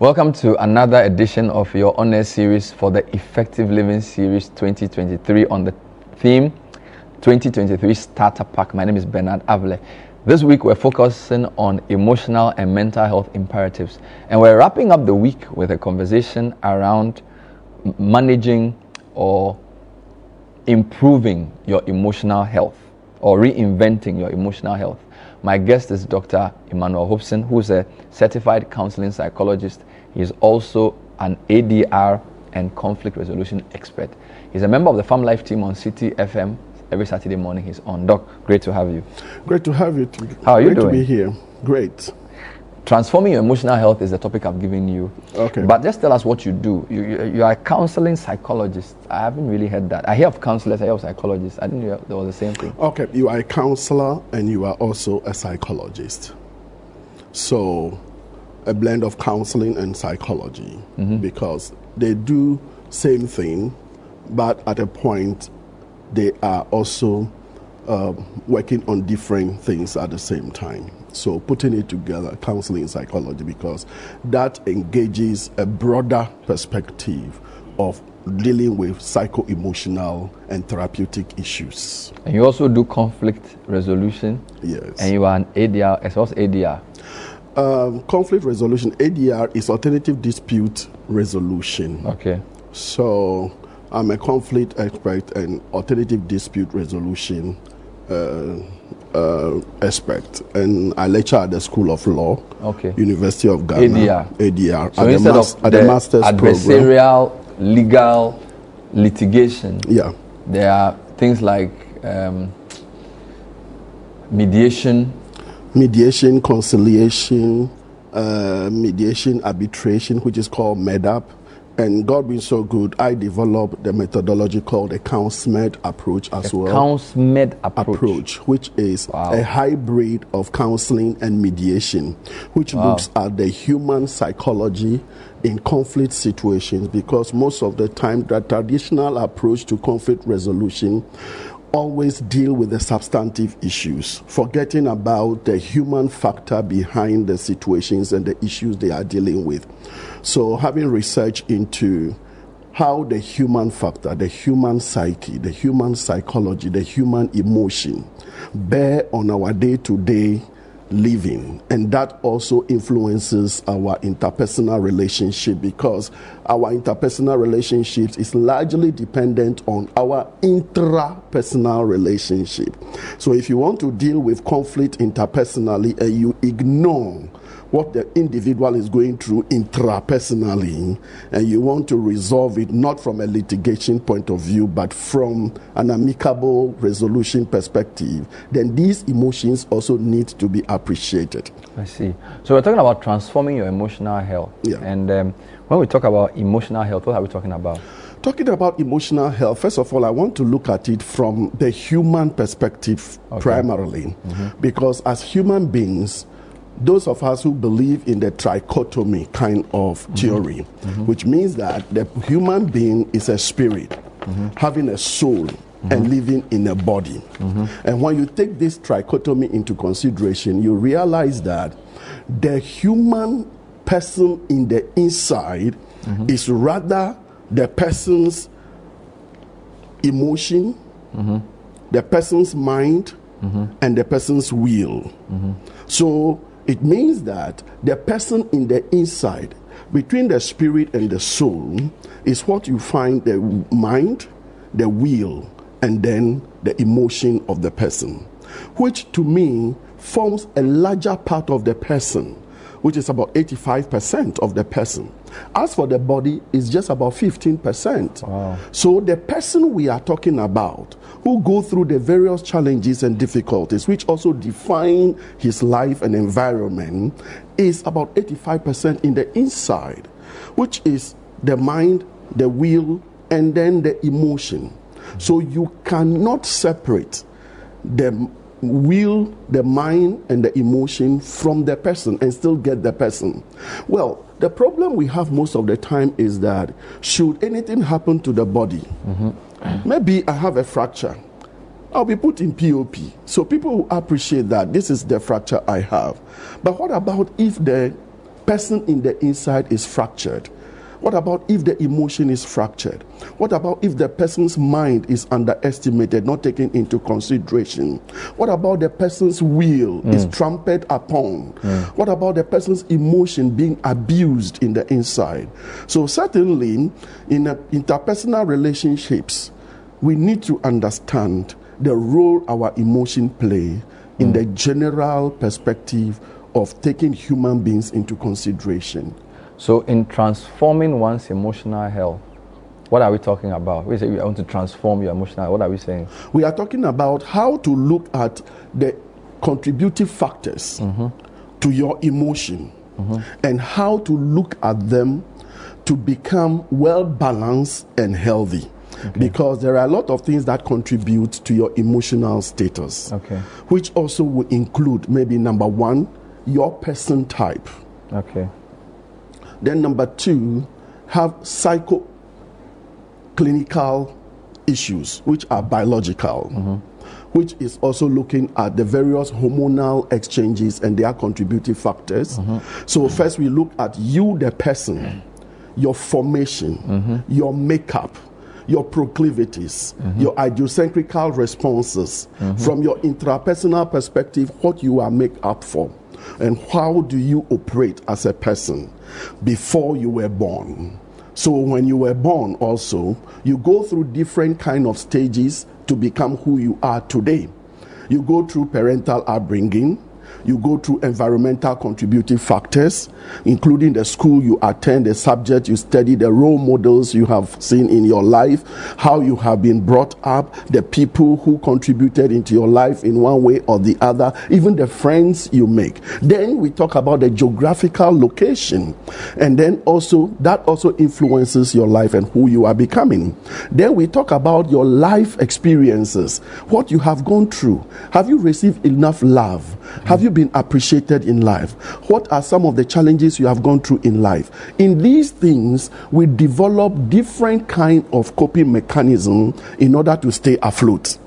Welcome to another edition of your honor series for the Effective Living Series 2023 on the theme 2023 Starter Pack. My name is Bernard Avle. This week we're focusing on emotional and mental health imperatives, and we're wrapping up the week with a conversation around managing or improving your emotional health or reinventing your emotional health. My guest is Dr. Emmanuel Hobson, who's a certified counseling psychologist. He's also an ADR and conflict resolution expert. He's a member of the Farm Life team on Citi FM. Every Saturday morning he's on. Doc, great to have you. Great to have you. Too. How are you great doing? to be here. Great. Transforming your emotional health is the topic I've given you. Okay. But just tell us what you do. You, you, you are a counseling psychologist. I haven't really heard that. I hear of counselors, I hear of psychologists. I didn't know there was the same thing. Okay, you are a counselor and you are also a psychologist. So, a blend of counseling and psychology because they do same thing, but at a point they are also uh, working on different things at the same time. So putting it together, counseling and psychology, because that engages a broader perspective of dealing with psycho-emotional and therapeutic issues. And you also do conflict resolution. Yes. And you are an ADR, as well as ADR. Um, conflict resolution ADR is alternative dispute resolution. Okay. So I'm a conflict expert and alternative dispute resolution uh, uh, expert, and I lecture at the School of Law, Okay. University of Ghana. ADR. ADR. So at, the, instead mas- of at the the master's program. adversarial legal litigation, Yeah. there are things like um, mediation. Mediation, conciliation, uh, mediation, arbitration, which is called Med-Arb. And God being so good, I developed the methodology called the CountsMed approach as well. Counts-med approach. approach, which is Wow. a hybrid of counseling and mediation, which looks at the human psychology in conflict situations. Because most of the time, the traditional approach to conflict resolution always deal with the substantive issues, forgetting about the human factor behind the situations and the issues they are dealing with. So, having research into how the human factor, the human psyche, the human psychology, the human emotion bear on our day to day living. And that also influences our interpersonal relationship because our interpersonal relationships is largely dependent on our intrapersonal relationship. So if you want to deal with conflict interpersonally and you ignore what the individual is going through intrapersonally, and you want to resolve it not from a litigation point of view, but from an amicable resolution perspective, then these emotions also need to be appreciated. I see. So we're talking about transforming your emotional health. Yeah. And um, when we talk about emotional health, what are we talking about? Talking about emotional health, first of all, I want to look at it from the human perspective primarily, because as human beings, those of us who believe in the trichotomy kind of theory, which means that the human being is a spirit having a soul and living in a body. And when you take this trichotomy into consideration, you realize that the human person in the inside is rather the person's emotion, the person's mind, and the person's will. So it means that the person in the inside, between the spirit and the soul, is what you find the mind, the will, and then the emotion of the person, which to me forms a larger part of the person, which is about 85% of the person. As for the body, it's just about 15%. So the person we are talking about, who go through the various challenges and difficulties, which also define his life and environment, is about 85% in the inside, which is the mind, the will, and then the emotion. So you cannot separate the will, the mind, and the emotion from the person and still get the person. Well, the problem we have most of the time is that should anything happen to the body, maybe I have a fracture. I'll be put in POP. So people will appreciate that this is the fracture I have. But what about if the person in the inside is fractured? What about if the emotion is fractured? What about if the person's mind is underestimated, not taken into consideration? What about the person's will mm. is trampled upon? Mm. What about the person's emotion being abused in the inside? So, certainly, in interpersonal relationships, we need to understand the role our emotion play in mm. the general perspective of taking human beings into consideration. So, in transforming one's emotional health, what are we talking about? We say we want to transform your emotional. What are we saying? We are talking about how to look at the contributive factors mm-hmm. to your emotion mm-hmm. and how to look at them to become well balanced and healthy. Okay. Because there are a lot of things that contribute to your emotional status, okay. which also will include maybe number one, your person type. Okay. Then number two, have psycho clinical issues, which are biological, mm-hmm. which is also looking at the various hormonal exchanges and their contributing factors. Mm-hmm. So, first we look at you, the person, your formation, mm-hmm. your makeup. Your proclivities, mm-hmm. your idiosyncratical responses, mm-hmm. from your intrapersonal perspective, what you are made up for, and how do you operate as a person before you were born. So when you were born also, you go through different kind of stages to become who you are today. You go through parental upbringing, you go through environmental contributing factors, including the school you attend, the subject you study, the role models you have seen in your life, how you have been brought up, the people who contributed into your life in one way or the other, even the friends you make. Then we talk about the geographical location, and then also that also influences your life and who you are becoming. Then we talk about your life experiences, what you have gone through. Have you received enough love? Have you been appreciated in life? What are some of the challenges you have gone through in life? In these things, we develop different kind of coping mechanism in order to stay afloat.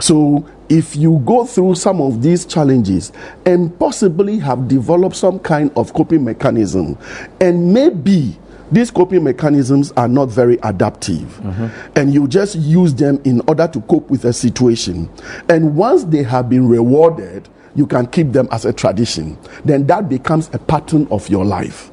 So if you go through some of these challenges and possibly have developed some kind of coping mechanism, and maybe these coping mechanisms are not very adaptive, mm-hmm. and you just use them in order to cope with a situation. And once they have been rewarded, you can keep them as a tradition. Then that becomes a pattern of your life.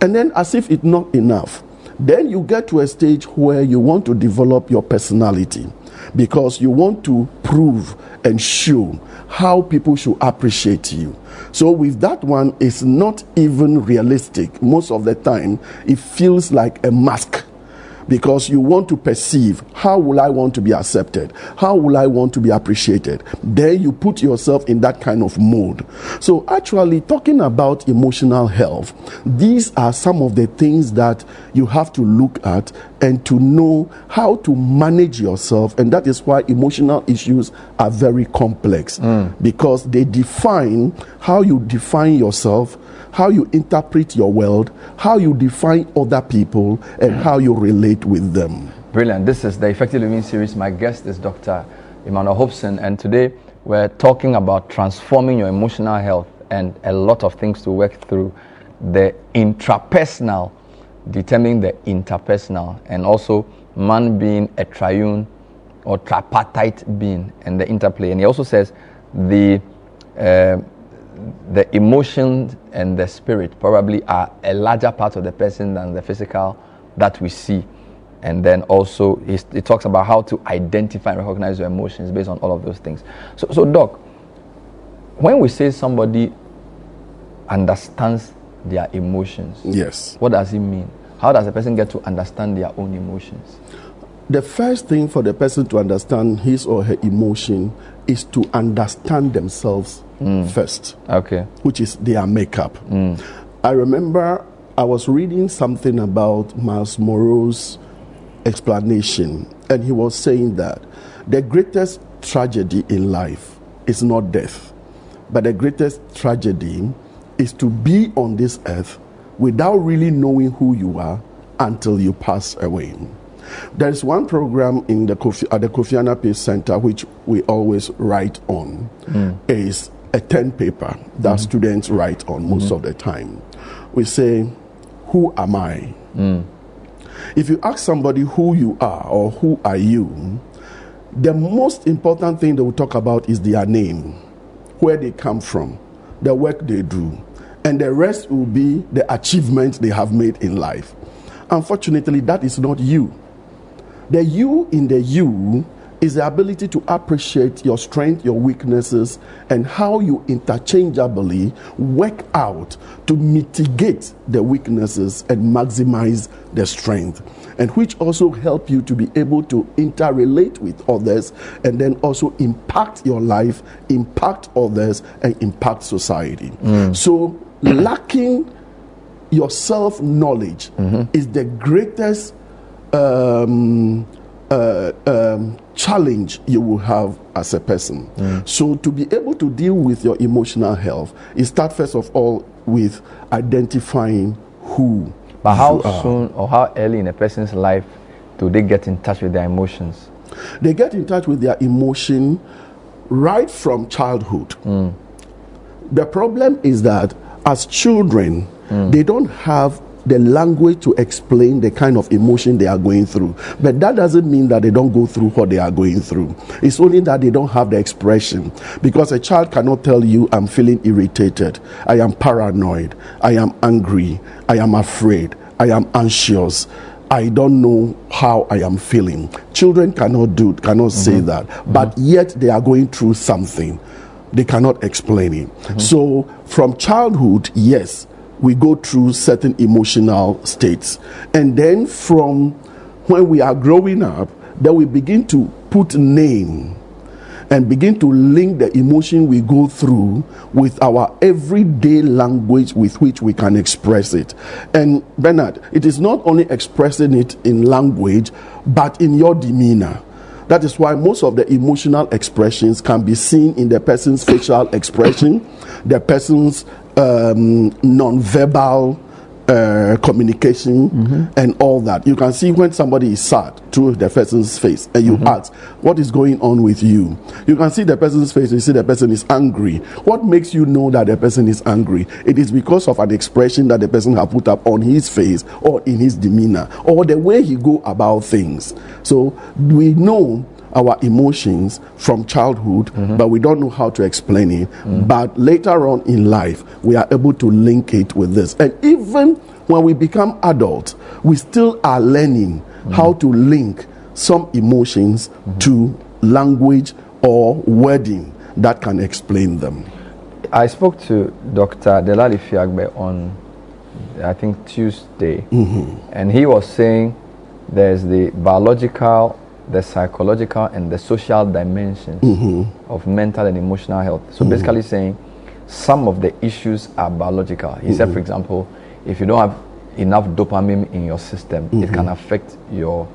And then, as if it's not enough, then you get to a stage where you want to develop your personality because you want to prove and show how people should appreciate you. So, with that one, it's not even realistic. Most of the time, it feels like a mask because you want to perceive how will I want to be accepted? How will I want to be appreciated? Then you put yourself in that kind of mode. So, actually, talking about emotional health, these are some of the things that you have to look at and to know how to manage yourself. And that is why emotional issues are very complex mm. because they define how you define yourself how you interpret your world, how you define other people, and how you relate with them. Brilliant. This is the Effective Living series. My guest is Dr. Emmanuel Hobson, and today we're talking about transforming your emotional health and a lot of things to work through the intrapersonal, determining the interpersonal, and also man being a triune or tripartite being and the interplay. And he also says the uh, the emotions and the spirit probably are a larger part of the person than the physical that we see. And then also, he talks about how to identify and recognize your emotions based on all of those things. So, so Doc, when we say somebody understands their emotions, yes, what does it mean? How does a person get to understand their own emotions? The first thing for the person to understand his or her emotion is to understand themselves mm. first. Okay. Which is their makeup. Mm. I remember I was reading something about Myles Munroe's explanation, and he was saying that the greatest tragedy in life is not death, but the greatest tragedy is to be on this earth without really knowing who you are until you pass away. There is one program in the Kofi, at the Kofi Annan Peace Center which we always write on. Mm. Is a 10 paper that mm-hmm. students write on most mm-hmm. of the time. we say, Who am I? If you ask somebody who you are or who are you, the most important thing they will talk about is their name, where they come from, the work they do, and the rest will be the achievements they have made in life. Unfortunately, that is not you. The you in the you is the ability to appreciate your strength, your weaknesses, and how you interchangeably work out to mitigate the weaknesses and maximize the strength. And which also help you to be able to interrelate with others and then also impact your life, impact others, and impact society. So, lacking your self knowledge is the greatest um, uh, um, challenge you will have as a person. So, to be able to deal with your emotional health, it start first of all with identifying who. But how you soon or how early in a person's life do they get in touch with their emotions? They get in touch with their emotion right from childhood. The problem is that as children, they don't have the language to explain the kind of emotion they are going through. But that doesn't mean that they don't go through what they are going through. It's only that they don't have the expression. Because a child cannot tell you, I'm feeling irritated, I am paranoid, I am angry, I am afraid, I am anxious. I don't know how I am feeling. Children cannot do, cannot say mm-hmm. that, but mm-hmm. yet they are going through something. They cannot explain it. Mm-hmm. So, from childhood, yes, we go through certain emotional states, and then from when we are growing up, then we begin to put name and begin to link the emotion we go through with our everyday language with which we can express it. And Bernard, it is not only expressing it in language, but in your demeanor. That is why most of the emotional expressions can be seen in the person's facial expression, the person's um, non-verbal uh, communication, and all that. You can see when somebody is sad through the person's face, and you ask, "What is going on with you?" You can see the person's face. You see the person is angry. What makes you know that the person is angry? It is because of an expression that the person has put up on his face or in his demeanor or the way he go about things. So we know our emotions from childhood, mm-hmm. but we don't know how to explain it. Mm. But later on in life, we are able to link it with this. And even when we become adults, we still are learning mm. how to link some emotions mm-hmm. to language or wording that can explain them. I spoke to Dr. Delali Fiagbe on, I think, Tuesday, mm-hmm. and he was saying there's the biological, the psychological, and the social dimensions mm-hmm. of mental and emotional health. So mm-hmm. basically, saying some of the issues are biological. He said, mm-hmm. for example, if you don't have enough dopamine in your system, it can affect your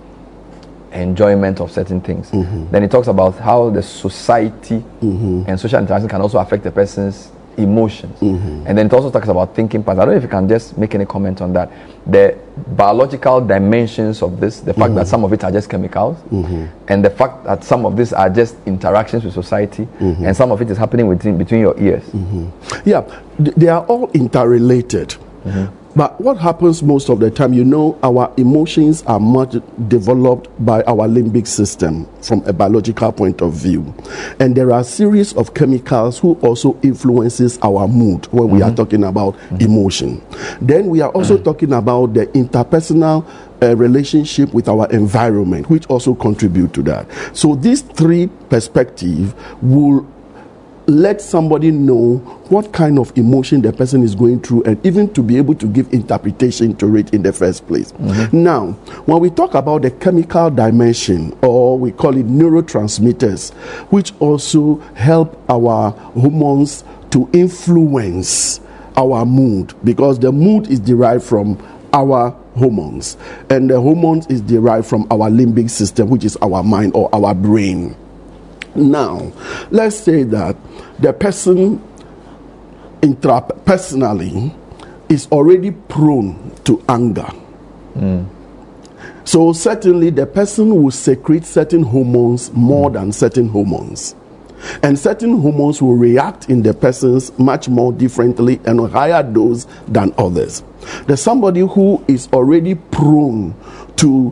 enjoyment of certain things. Then he talks about how the society and social interaction can also affect the person's emotions. Mm-hmm. And then it also talks about thinking patterns. I don't know if you can just make any comment on that. The biological dimensions of this, the fact that mm-hmm. some of it are just chemicals, mm-hmm. and the fact that some of these are just interactions with society, and some of it is happening within, between your ears. Yeah, they are all interrelated. But what happens most of the time, you know, our emotions are much developed by our limbic system from a biological point of view. And there are a series of chemicals who also influences our mood when we are talking about emotion. Then we are also talking about the interpersonal uh, relationship with our environment, which also contribute to that. So these three perspectives will let somebody know what kind of emotion the person is going through and even to be able to give interpretation to it in the first place. Mm-hmm. Now, when we talk about the chemical dimension, or we call it neurotransmitters, which also help our hormones to influence our mood, because the mood is derived from our hormones, and the hormones is derived from our limbic system, which is our mind or our brain. Now, let's say that the person intrapersonally is already prone to anger. So, certainly, the person will secrete certain hormones more than certain hormones. And certain hormones will react in the persons much more differently and on higher dose than others. There's somebody who is already prone to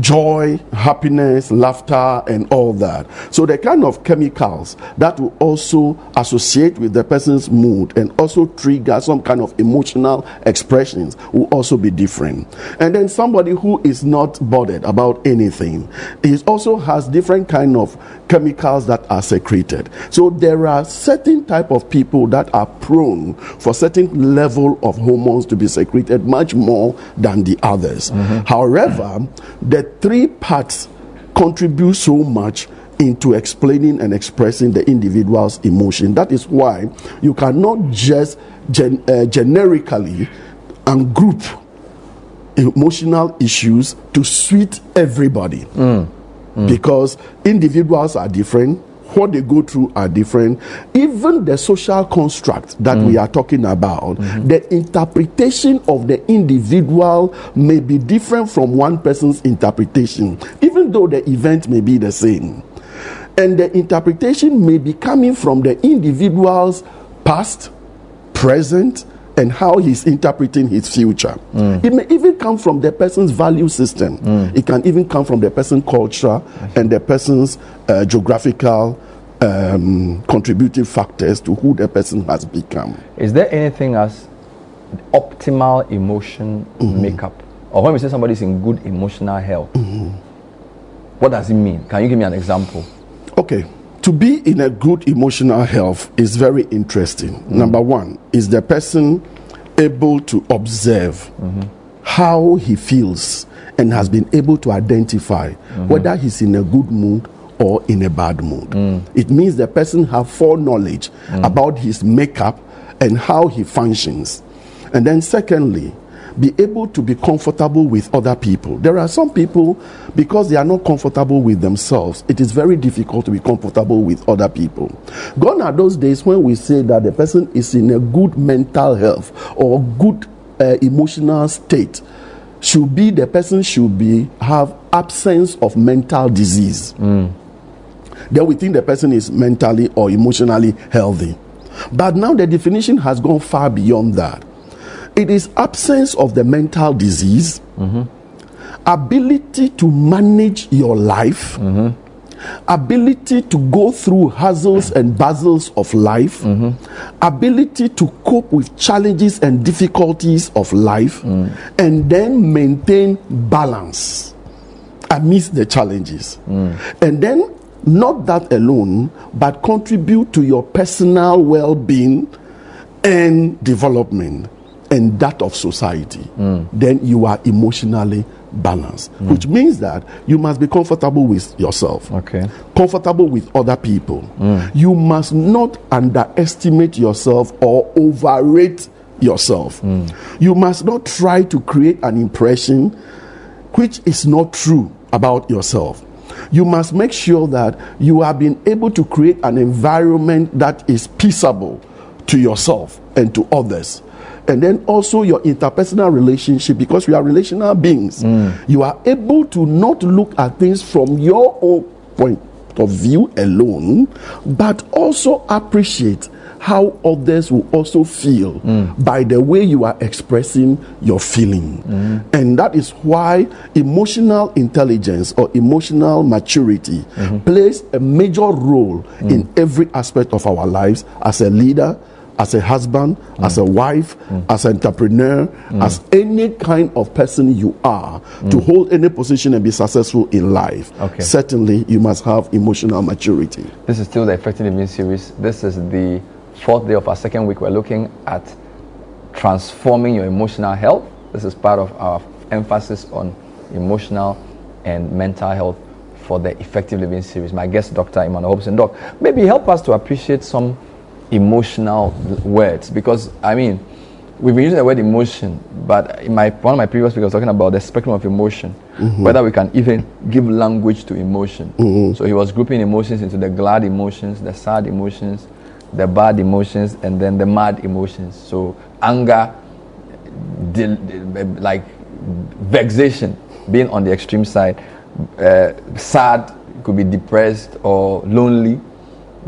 joy, happiness, laughter, and all that. So the kind of chemicals that will also associate with the person's mood and also trigger some kind of emotional expressions will also be different. And then somebody who is not bothered about anything, he also has different kind of chemicals that are secreted. So there are certain type of people that are prone for certain level of hormones to be secreted much more than the others. Mm-hmm. However, the three parts contribute so much into explaining and expressing the individual's emotion. That is why you cannot just gen- uh, generically and group emotional issues to suit everybody. Mm. Mm. Because individuals are different, what they go through are different. Even the social construct that mm. we are talking about, mm-hmm. the interpretation of the individual may be different from one person's interpretation, even though the event may be the same. And the interpretation may be coming from the individual's past, present, and how he's interpreting his future. Mm. It may even come from the person's value system. Mm. It can even come from the person's culture and the person's uh, geographical um, contributing factors to who the person has become. Is there anything as optimal emotion mm-hmm. makeup? Or when we say somebody's in good emotional health, mm-hmm. what does it mean? Can you give me an example? Okay to be in a good emotional health is very interesting. Mm. Number one, is the person able to observe mm-hmm. how he feels and has been able to identify mm-hmm. whether he's in a good mood or in a bad mood. Mm. It means the person have foreknowledge mm. about his makeup and how he functions. And then secondly, be able to be comfortable with other people. There are some people, because they are not comfortable with themselves, it is very difficult to be comfortable with other people. Gone are those days when we say that the person is in a good mental health or good uh, emotional state. Should be the person should be have absence of mental disease. Mm. Then we think the person is mentally or emotionally healthy. But now the definition has gone far beyond that it is absence of the mental disease, mm-hmm. ability to manage your life, mm-hmm. ability to go through hassles and bustles of life, mm-hmm. ability to cope with challenges and difficulties of life, and then maintain balance amidst the challenges. And then, not that alone, but contribute to your personal well being and development and that of society, mm. then you are emotionally balanced, mm. which means that you must be comfortable with yourself, okay. comfortable with other people. Mm. You must not underestimate yourself or overrate yourself. You must not try to create an impression which is not true about yourself. You must make sure that you have been able to create an environment that is peaceable to yourself and to others and then also your interpersonal relationship because we are relational beings mm. you are able to not look at things from your own point of view alone but also appreciate how others will also feel mm. by the way you are expressing your feeling. Mm. And that is why emotional intelligence or emotional maturity mm-hmm. plays a major role mm. in every aspect of our lives as a leader, as a husband, mm. as a wife, mm. as an entrepreneur, mm. as any kind of person you are to hold any position and be successful in life. Okay. Certainly, you must have emotional maturity. This is still the Effective Living series. This is the fourth day of our second week. We're looking at transforming your emotional health. This is part of our emphasis on emotional and mental health for the Effective Living series. My guest, Dr. Emmanuel Hobson. Doc, maybe help us to appreciate some emotional words because I mean we've been using the word emotion, but in my one of my previous speakers was talking about the spectrum of emotion, mm-hmm. whether we can even give language to emotion. Mm-hmm. So he was grouping emotions into the glad emotions, the sad emotions, the bad emotions, and then the mad emotions. So anger, like vexation, being on the extreme side, uh, sad could be depressed or lonely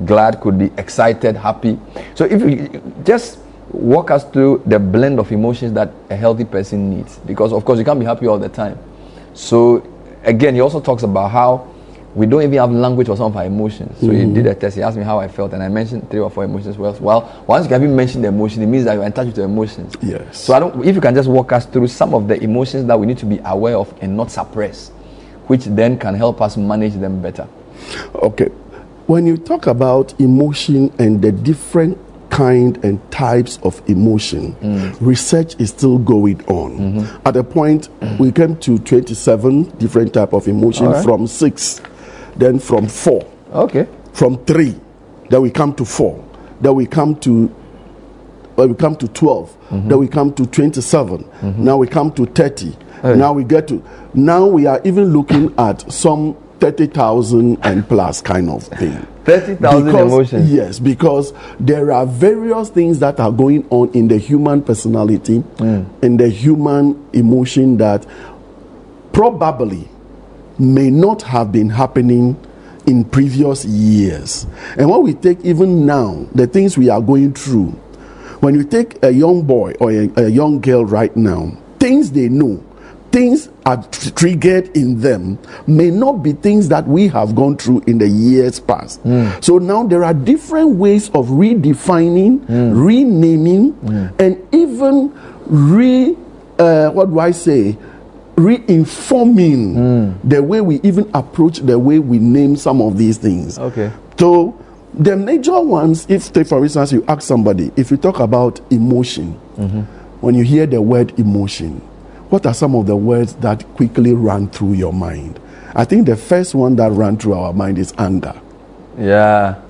glad, could be excited, happy. So if you just walk us through the blend of emotions that a healthy person needs, because of course you can't be happy all the time. So again, he also talks about how we don't even have language for some of our emotions. So mm-hmm. he did a test. He asked me how I felt, and I mentioned three or four emotions. Well, well, once you have mentioned the emotion, it means that you're in touch with the emotions. Yes. So I don't. If you can just walk us through some of the emotions that we need to be aware of and not suppress, which then can help us manage them better. Okay. When you talk about emotion and the different kind and types of emotion. Mm. Research is still going on. Mm-hmm. At a point, mm. we came to 27 different type of emotion right. from six then from four. Okay. From three, then we come to four. Then we come to well, we come to 12. Mm-hmm. Then we come to 27. Mm-hmm. Now we come to 30. Hey. Now we get to, now we are even looking at some 30,000 and plus kind of thing. 30,000 emotions. Yes, because there are various things that are going on in the human personality, mm. in the human emotion that probably may not have been happening in previous years. And when we take even now, the things we are going through, when you take a young boy or a, a young girl right now, things they know, things are tr- triggered in them may not be things that we have gone through in the years past. Mm. So now there are different ways of redefining, mm. renaming, mm. and even re uh, what do I say? reinforming mm. the way we even approach the way we name some of these things. Okay. So the major ones, if take for instance you ask somebody, if you talk about emotion, mm-hmm. when you hear the word emotion, what are some of the words that quickly run through your mind? I think the first one that ran through our mind is anger. Yeah.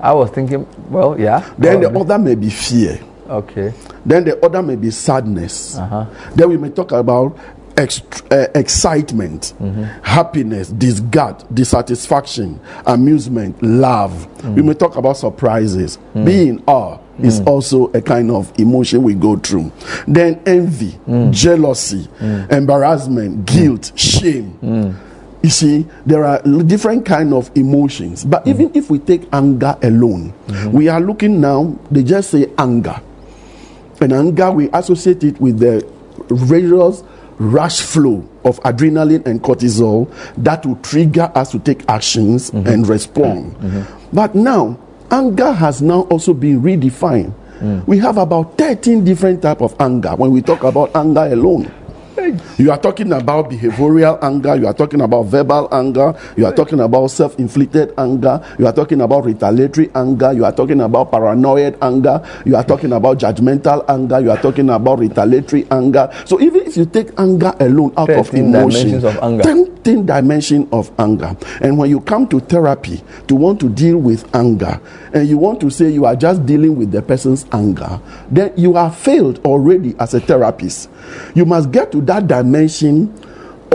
I was thinking, well, yeah. Then the other may be fear. Okay. Then the other may be sadness. Uh-huh. Then we may talk about ex- uh, excitement, mm-hmm. happiness, disgust, dissatisfaction, amusement, love. Mm. We may talk about surprises. Mm. Being awe is mm. also a kind of emotion we go through. Then envy, mm. jealousy, mm. embarrassment, guilt, shame. You see, there are different kind of emotions. But even if we take anger alone, mm-hmm. we are looking now, they just say anger. And anger, we associate it with the various rush flow of adrenaline and cortisol that will trigger us to take actions mm-hmm. and respond. Mm-hmm. But now, anger has now also been redefined. Mm. We have about 13 different type of anger when we talk about anger alone. You are talking about behavioral anger, you are talking about verbal anger, you are talking about self inflicted anger, you are talking about retaliatory anger, you are talking about paranoid anger, you are talking about judgmental anger, you are talking about retaliatory anger. So even if you take anger alone out of emotion, of anger. 10 dimension of anger. And when you come to therapy to want to deal with anger, and you want to say you are just dealing with the person's anger, then you are failed already as a therapist. You must get to that dimension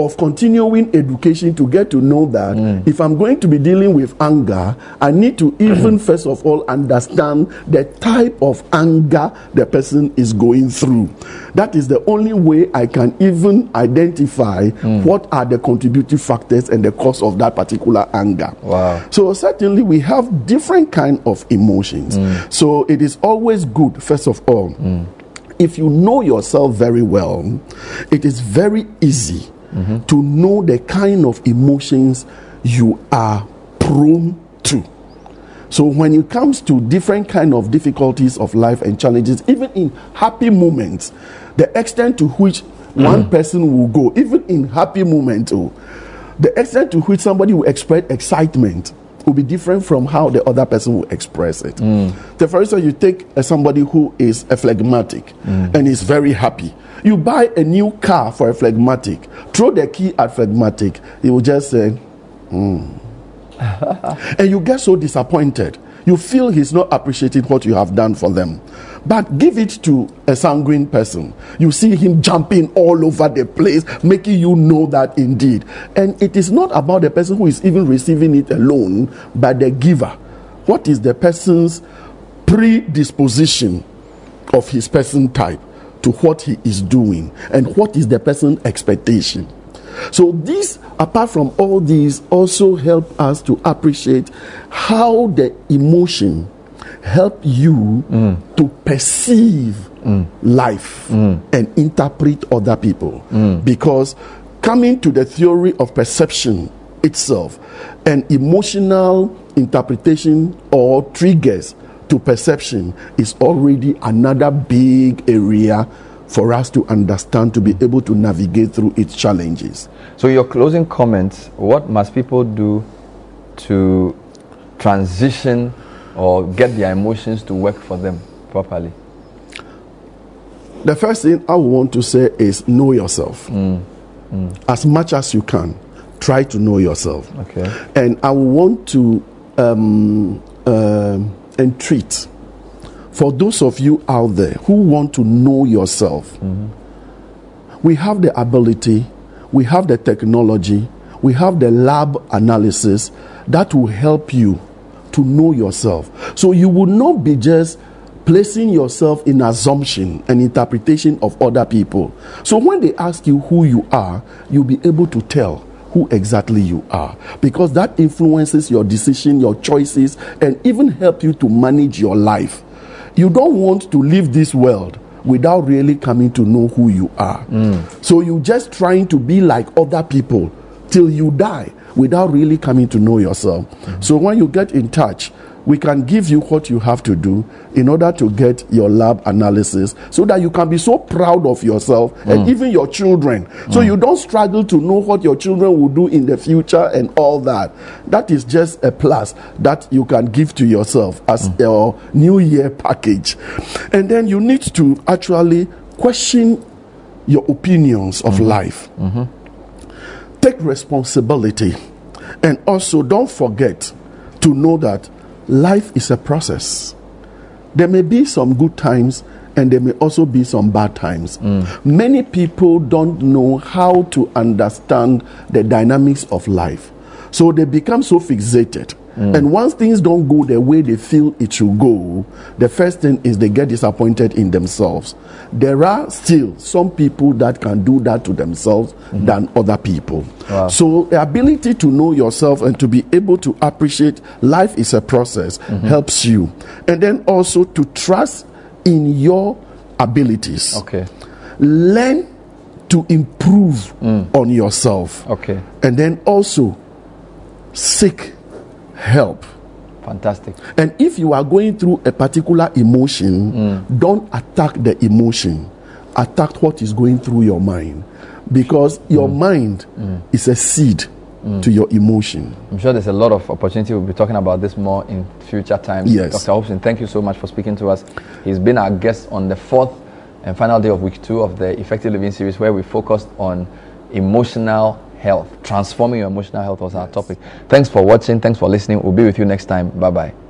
of continuing education to get to know that mm. if I'm going to be dealing with anger, I need to even first of all understand the type of anger the person is going through. That is the only way I can even identify mm. what are the contributing factors and the cause of that particular anger. Wow. So certainly we have different kind of emotions. Mm. So it is always good first of all mm. if you know yourself very well, it is very easy mm-hmm. to know the kind of emotions you are prone to. So when it comes to different kind of difficulties of life and challenges, even in happy moments, the extent to which mm. one person will go, even in happy moments, oh, the extent to which somebody will express excitement will be different from how the other person will express it. Mm. So for you take uh, somebody who is a phlegmatic mm. and is very happy. You buy a new car for a phlegmatic, throw the key at phlegmatic, he will just say, hmm. and you get so disappointed. You feel he's not appreciating what you have done for them. But give it to a sanguine person. You see him jumping all over the place, making you know that indeed. And it is not about the person who is even receiving it alone, but the giver. What is the person's predisposition of his person type? to what he is doing and what is the person's expectation. So, these, apart from all these, also help us to appreciate how the emotion help you mm. to perceive mm. life mm. and interpret other people. Because coming to the theory of perception itself, an emotional interpretation or triggers to perception is already another big area for us to understand to be able to navigate through its challenges. So, your closing comments what must people do to transition or get their emotions to work for them properly? The first thing I want to say is know yourself. As much as you can, try to know yourself. Okay. And I want to um, um, entreat for those of you out there who want to know yourself. We have the ability, we have the technology, we have the lab analysis that will help you to know yourself. So you will not be just placing yourself in assumption and interpretation of other people. So when they ask you who you are, you'll be able to tell who exactly you are because that influences your decision, your choices, and even help you to manage your life. You don't want to leave this world without really coming to know who you are. Mm. So you're just trying to be like other people till you die without really coming to know yourself. So when you get in touch, we can give you what you have to do in order to get your lab analysis so that you can be so proud of yourself and mm. even your children. So you mm. don't struggle to know what your children will do in the future and all that. That is just a plus that you can give to yourself as mm. your new year package. And then you need to actually question your opinions of mm-hmm. life mm-hmm. Take responsibility. And also don't forget to know that life is a process. There may be some good times and there may also be some bad times. Mm. Many people don't know how to understand the dynamics of life so they become so fixated. Mm. And once things don't go the way they feel it should go the first thing is they get disappointed in themselves. There are still some people that can do that to themselves mm-hmm. than other people. So the ability to know yourself and to be able to appreciate life is a process mm-hmm. helps you. And then also to trust in your abilities. Okay. learn to improve mm. on yourself. Okay. and then also seek help Fantastic. and if you are going through a particular emotion, mm. don't attack the emotion. Attack what is going through your mind. Because your mm. mind mm. is a seed to your emotion. I'm sure there's a lot of opportunity. We'll be talking about this more in future times. Yes. Dr. Hobson, thank you so much for speaking to us. He's been our guest on the fourth and final day of week two of the Effective Living series, where we focused on emotional health. Transforming your emotional health was our topic. Thanks for watching. Thanks for listening. We'll be with you next time. Bye bye.